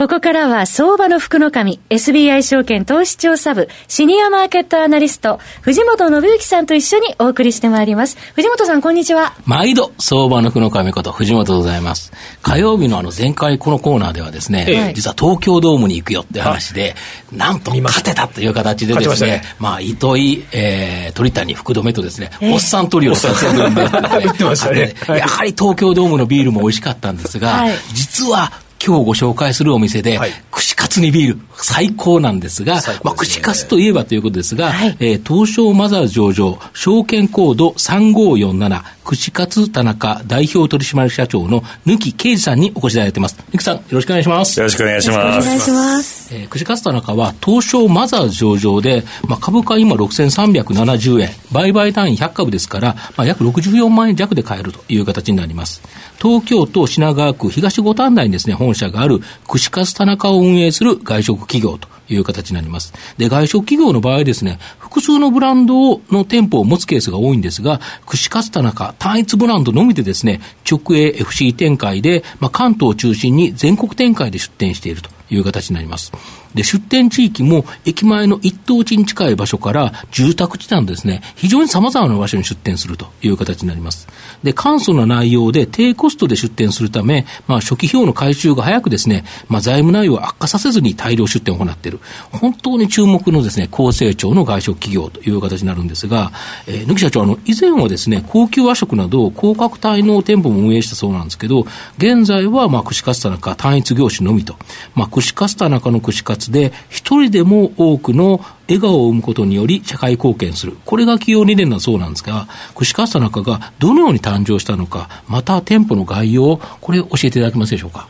ここからは相場の福の神、SBI 証券投資調査部、シニアマーケットアナリスト、藤本信之さんと一緒にお送りしてまいります。藤本さん、こんにちは。毎度、相場の福の神こと、藤本でございます。火曜日のあの前回このコーナーではですね、はい、実は東京ドームに行くよって話で、なんと勝てたという形でですね、まね。まあ、糸井、えー、鳥谷、福留とですね、おっさんトリオの活躍で、やはり東京ドームのビールも美味しかったんですが、はい、実は今日ご紹介するお店で、はい、串カツにビール、最高なんですが、すね、まあ、串カツといえばということですが、はい、えー、東証マザーズ上場、証券コード3547、串カツ田中代表取締役社長の貫啓二さんにお越しいただいてます。貫さん、よろしくお願いします。よろしくお願いします。お願いします。えー、串カツ田中は、東証マザーズ上場で、まあ、株価今6370円、売買単位100株ですから、まあ、約64万円弱で買えるという形になります。東京都品川区東五反田にですね、本社がある串カツ田中を運営する外食企業という形になります。で、外食企業の場合ですね、複数のブランドの店舗を持つケースが多いんですが、串カツ田中単一ブランドのみでですね、直営 FC 展開で、まあ、関東を中心に全国展開で出店しているという形になります。で、出店地域も駅前の一等地に近い場所から住宅地なんですね、非常に様々な場所に出店するという形になります。で、簡素な内容で低コストで出店するため、まあ、初期費用の回収が早くですね、まあ、財務内容を悪化させずに大量出店を行っている。本当に注目のですね、高成長の外食企業という形になるんですが、えー、抜き社長、あの、以前はですね、高級和食など高価格帯の店舗も運営したそうなんですけど、現在は、まあ、串カツ田中単一業種のみと、まあ、串カツ田中の串カツで、一人でも多くの笑顔を生むことにより社会貢献する。これが企業理念だそうなんですが、串カツ田中がどのように誕生したのか、また店舗の概要、これ教えていただけますでしょうか？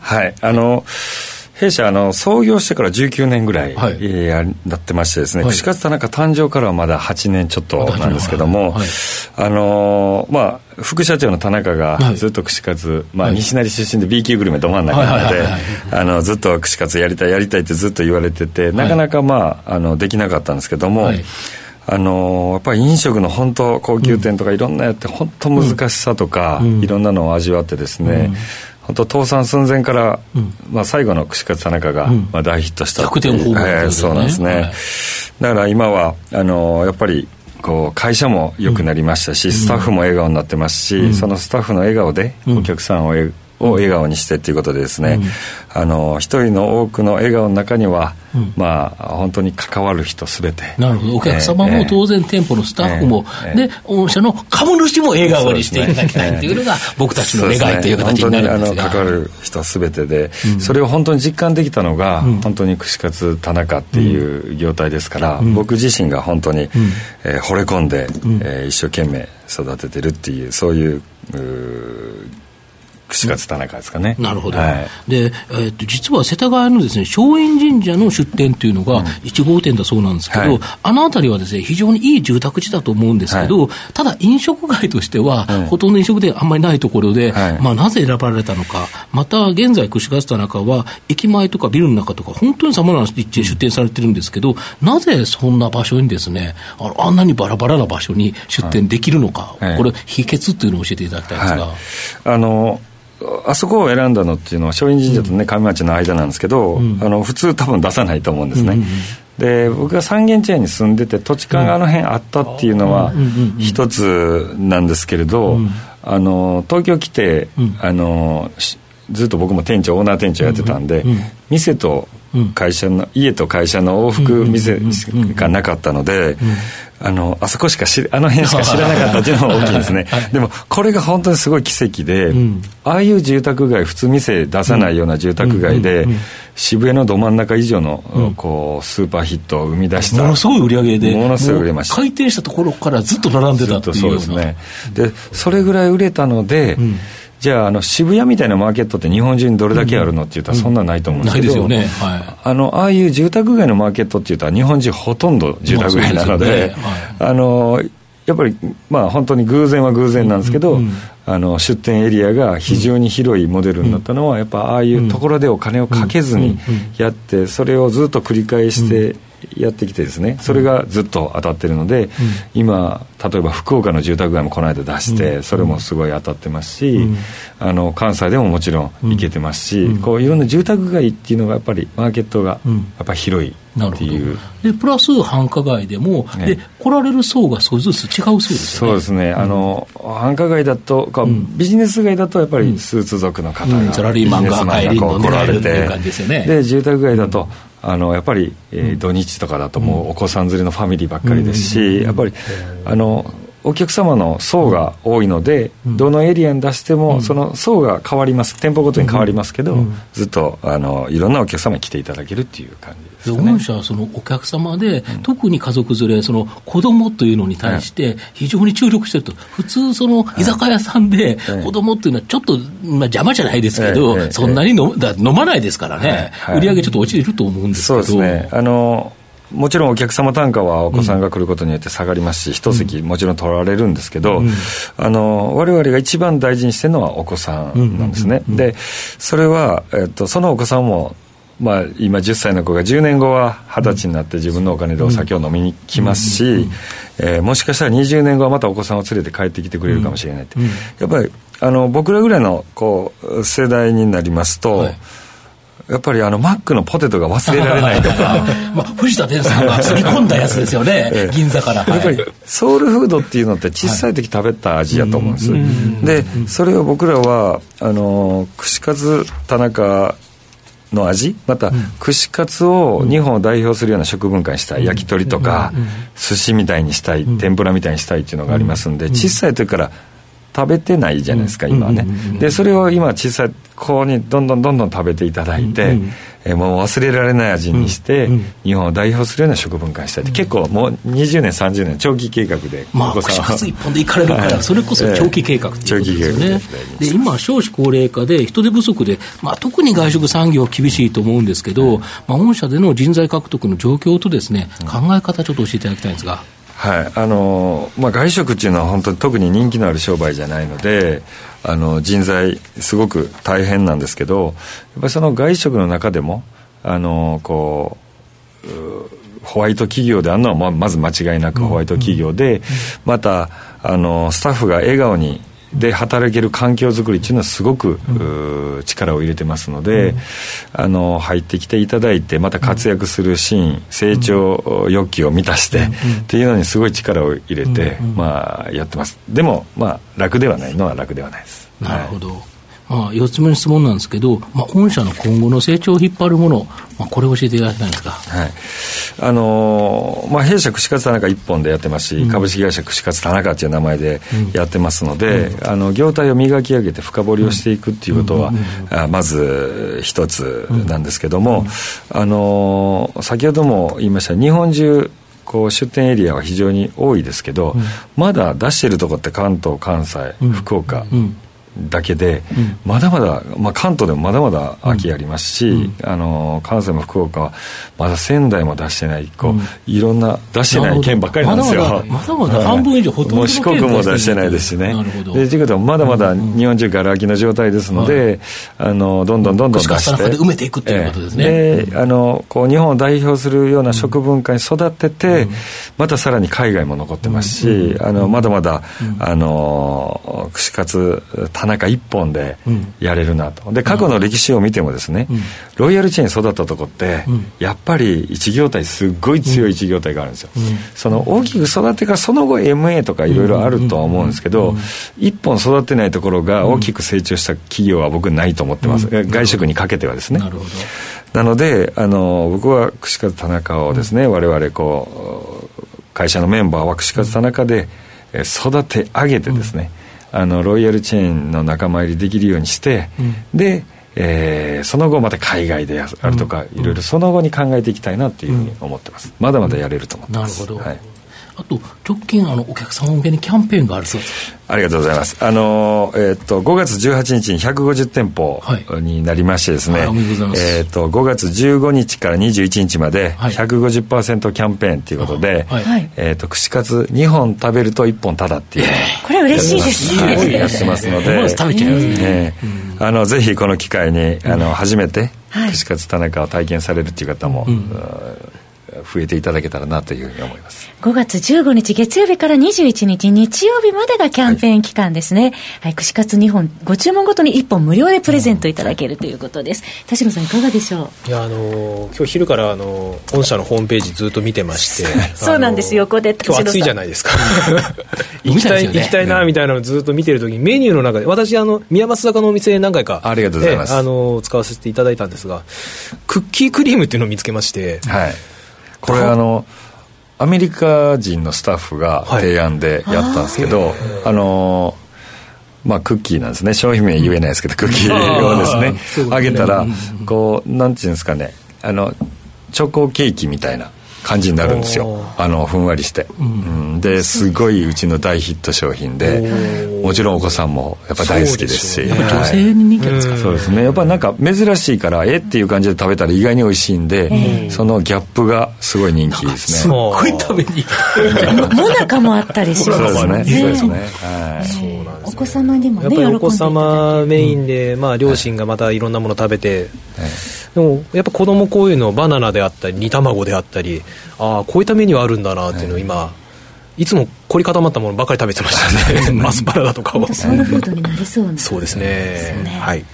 はい。あの、弊社あの創業してから19年ぐらい、はい、えー、なってましてですね、はい、串カツ田中誕生からはまだ8年ちょっとなんですけども、はい、あのー、まあ副社長の田中がずっと串カツ、まあ、西成出身で B 級グルメど真ん中なのであのずっと串カツやりたいやりたいってずっと言われててなかなかまああのできなかったんですけども、あのやっぱり飲食の本当高級店とかいろんなやって本当難しさとか、うん、いろんなのを味わってですね、うん本当倒産寸前から、うん、まあ、最後の串カツ田中が、まあ、大ヒットしたえー、そうなんですね、はい、だから今はあのやっぱりこう会社も良くなりましたし、スタッフも笑顔になってますし、そのスタッフの笑顔でお客さんをを笑顔にしてっていうことでですね、うん、あの一人の多くの笑顔の中には、うん、まあ本当に関わる人すべて。なるほど。お客様も当然店舗のスタッフも、えー、で御社の株主も笑顔にしていただきたいというのが僕たちの願いという形になるんですが、ね、関わる人すべてで、うん、それを本当に実感できたのが、本当に串カツ田中っていう業態ですから、僕自身が本当に、えー、惚れ込んで、えー、一生懸命育ててるっていうそういうう串カツ田中ですかね。なるほど。はい、で、えー、っと、実は世田谷のですね、松陰神社の出店というのが1号店だそうなんですけど、はい、あの辺りはですね、非常にいい住宅地だと思うんですけど、はい、ただ飲食街としては、ほとんど飲食店あんまりないところで、まあなぜ選ばれたのか、また現在串カツ田中は、駅前とかビルの中とか、本当にさまざまな立地で出店されてるんですけど、なぜそんな場所にですね、ああんなにバラバラな場所に出店できるのか、これ、秘訣っていうのを教えていただきたいんですが。あのあそこを選んだのっていうのは松陰神社とね上町の間なんですけど、うん、あの普通多分出さないと思うんですね、うんうん、で僕が三軒茶屋に住んでて土地勘があの辺あったっていうのは一つなんですけれど、あの東京来て、あのずっと僕も店長オーナー店長やってたんで、店と会社の、家と会社の往復店がなかったので、あのあそこしか知あの辺しか知らなかったっていうのが大きいですね、はい、でもこれが本当にすごい奇跡で、うん、ああいう住宅街普通店出さないような住宅街で、渋谷のど真ん中以上の、うん、こうスーパーヒットを生み出したものすごい売り上げでものすごい売れました。開店したところからずっと並んでたっていうそうですね。でそれぐらい売れたので、うんじゃああの渋谷みたいなマーケットって日本中にどれだけあるのって言ったらそんなないと思うんですけど、うんうん、ないですよね、はい、あのああいう住宅街のマーケットって言ったら日本人ほとんど住宅街なので、ねはい、あのやっぱり、まあ、本当に偶然は偶然なんですけど、うんうん、あの出店エリアが非常に広いモデルになったのは、やっぱああいうところでお金をかけずにやって、それをずっと繰り返してやってきてですねそれがずっと当たってるので、うん、今例えば福岡の住宅街もこの間出して、それもすごい当たってますし、うん、あの関西でももちろん行けてますし、うん、こういろんな住宅街っていうのがやっぱりマーケットがやっぱり広いっていう。でプラス繁華街でも、ね、で来られる層が少しずつ違うそうですよね。そうですね、あの繁華街だとか、ビジネス街だとやっぱりスーツ族の方が、サラリーマンが帰りの来られてで住宅街だと、あのやっぱり、えー、土日とかだともうお子さん連れのファミリーばっかりですし、やっぱりあのお客様の層が多いので、どのエリアに出しても、その層が変わります、店舗ごとに変わりますけど、ずっとあのいろんなお客様に来ていただけるっていう感じですか、ね、御社はそのお客様で、特に家族連れ、その子供というのに対して、非常に注力してると、普通、その居酒屋さんで子供っていうのは、ちょっと、まあ、邪魔じゃないですけど、そんなに飲飲まないですからね、売り上げちょっと落ちると思うんですけど。そうですね。あのもちろんお客様単価はお子さんが来ることによって下がりますし、一、席もちろん取られるんですけど、あの我々が一番大事にしてるのはお子さんなんですね。でそれは、えっと、そのお子さんもまあ、今10歳の子が10年後は二十歳になって自分のお金でお酒を飲みに来ますし、えー、もしかしたら20年後はまたお子さんを連れて帰ってきてくれるかもしれないって、やっぱりあの僕らぐらいのこう世代になりますと、はいやっぱりあのマックのポテトが忘れられないとか。まあ、藤田伝さんがすり込んだやつですよね、ええ、銀座から、やっぱりソウルフードっていうのって小さい時食べた味やと思うんです、はい、でそれを僕らはあの串カツ田中の味また、串カツを日本を代表するような食文化にしたい、焼き鳥とか、寿司みたいにしたい、天ぷらみたいにしたいっていうのがありますんで、小さい時から食べてないじゃないですか、今はね。で、それを今小さい子にどんどんどんどん食べていただいて、えもう忘れられない味にして、日本を代表するような食文化にしたいって、結構もう20年、30年、長期計画で、まあ、串カツ一本で行かれるから、それこそ長期計画っていうことですよね。で今、少子高齢化で人手不足で、まあ、特に外食産業は厳しいと思うんですけど、まあ、御社での人材獲得の状況とですね、考え方、ちょっと教えていただきたいんですが。はい。あのまあ、外食っていうのは本当に特に人気のある商売じゃないのであの人材すごく大変なんですけどやっぱりその外食の中でもあのこうホワイト企業であるのはままず間違いなくホワイト企業で、またあのスタッフが笑顔にで働ける環境づくりっていうのはすごく、うん、力を入れてますので、うん、あの入ってきていただいてまた活躍するシーン、成長欲求を満たして、っていうのにすごい力を入れて、まあ、やってます。でも、まあ、楽ではないのは楽ではないです。なるほど、はい。まあ、4つ目の質問なんですけど、まあ、御社の今後の成長を引っ張るもの、まあ、これを教えていただきたいんですか。はい。あのー、まあ、弊社串カツ田中一本でやってますし、うん、株式会社串カツ田中っていう名前でやってますので、うん、あの業態を磨き上げて深掘りをしていくっていうことは、あまず一つなんですけども、あのー、先ほども言いました日本中こう出店エリアは非常に多いですけど、まだ出してるとこって関東関西、福岡、だけで、うん、まだまだ、まあ、関東でもまだまだ秋ありますし、うん、あの関西も福岡はまだ仙台も出してないこう、うん、いろんな出してない県ばっかりなんですよ。まだまだ半分以上ほとんどもう四国も出してないですしね。でということはまだまだ日本中がら空きの状態ですので、あのどんどんどんどん出して。埋めていくっていうことですね、えー、であのこう日本を代表するような食文化に育てて、またさらに海外も残ってますし、あのまだまだ、あの串カツ中一本でやれるなと。で過去の歴史を見てもですね、ロイヤルチェーン育ったとこって、やっぱり一業態すっごい強い一業態があるんですよ、その大きく育てからその後 MA とかいろいろあるとは思うんですけど、一本育てないところが大きく成長した企業は僕ないと思ってます、外食にかけてはですね。なるほど。なのであの僕は串カツ田中をですね、うん、我々こう会社のメンバーは串カツ田中で育て上げてですね、うんあのロイヤルチェーンの仲間入りできるようにして、うん、で、えー、その後また海外であるとか、うん、いろいろその後に考えていきたいなというふうに思ってます、まだまだやれると思ってます、なるほど、はい、あと直近あのお客様向けにキャンペーンがあるそうです。ありがとうございます。あの、えっ、ー、と、5月18日に150店舗になりましてですね、はい、えっ、と、5月15日から21日まで150%キャンペーンということで、はい、えっ、と、串カツ2本食べると1本ただっていう。これ嬉しいですね。やってますので、食べちゃいますね。あの、ぜひこの機会に、あの、初めて、串カツ田中を体験されるっていう方も、うん増えていただけたらなというふうに思います。5月15日月曜日から21日日曜日までがキャンペーン期間ですね、はい、はい、串カツ2本ご注文ごとに1本無料でプレゼントいただけるということです、田代さんいかがでしょう？いやあの今日昼からあの御社のホームページずっと見てまして。そうなんです横で今日暑いじゃないですか。行きたい、ね、行きたいなみたいなのをずっと見てるときにメニューの中で私あの宮益坂のお店何回かありがとうございます、あの使わせていただいたんですがクッキークリームっていうのを見つけましてはいこれあのアメリカ人のスタッフが提案でやったんですけど、はい、あのまあ、クッキーなんですね。商品名言えないですけど、クッキーをですねあげたらこうなんていうんですかね。あのチョコケーキみたいな感じになるんですよ。あのふんわりして、うん、ですごいうちの大ヒット商品でもちろんお子さんもやっぱ大好きですし、ね、女性に人気ですか、そうですね。やっぱなんか珍しいからえっていう感じで食べたら意外に美味しいんでそのギャップがすごい人気ですね。すごい食べに行くもなかもあったりしますそうですね。そうですね。はい。お子様にもねやっぱりお子様メインで、まあ、両親がまたいろんなもの食べて、でもやっぱ子供こういうのバナナであったり煮卵であったりああこういったメニューあるんだなっていうのを今、いつも凝り固まったものばかり食べてましたね。アスパラだとかをソウルフードになりそうなそうですね。はい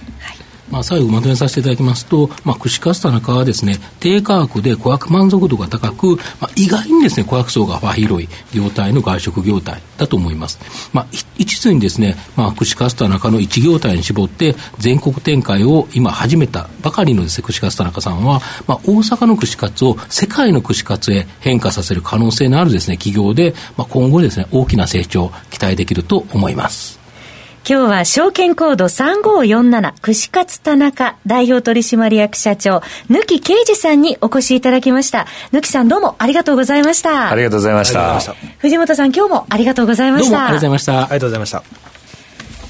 まあ、最後まとめさせていただきますと、まあ、串カツ田中はですね、低価格で顧客満足度が高く、まあ、意外にですね、顧客層が幅広い業態の外食業態だと思います。まあ、一途にですね、まあ、串カツ田中の一業態に絞って、全国展開を今始めたばかりのですね、串カツ田中さんは、まあ、大阪の串カツを世界の串カツへ変化させる可能性のあるですね、企業で、まあ、今後ですね、大きな成長を期待できると思います。今日は証券コード3547串カツ田中代表取締役社長抜き啓二さんにお越しいただきました。抜きさんどうもありがとうございました。ありがとうございました。藤本さん今日もありがとうございました。どうもありがとうございました。ありがとうございました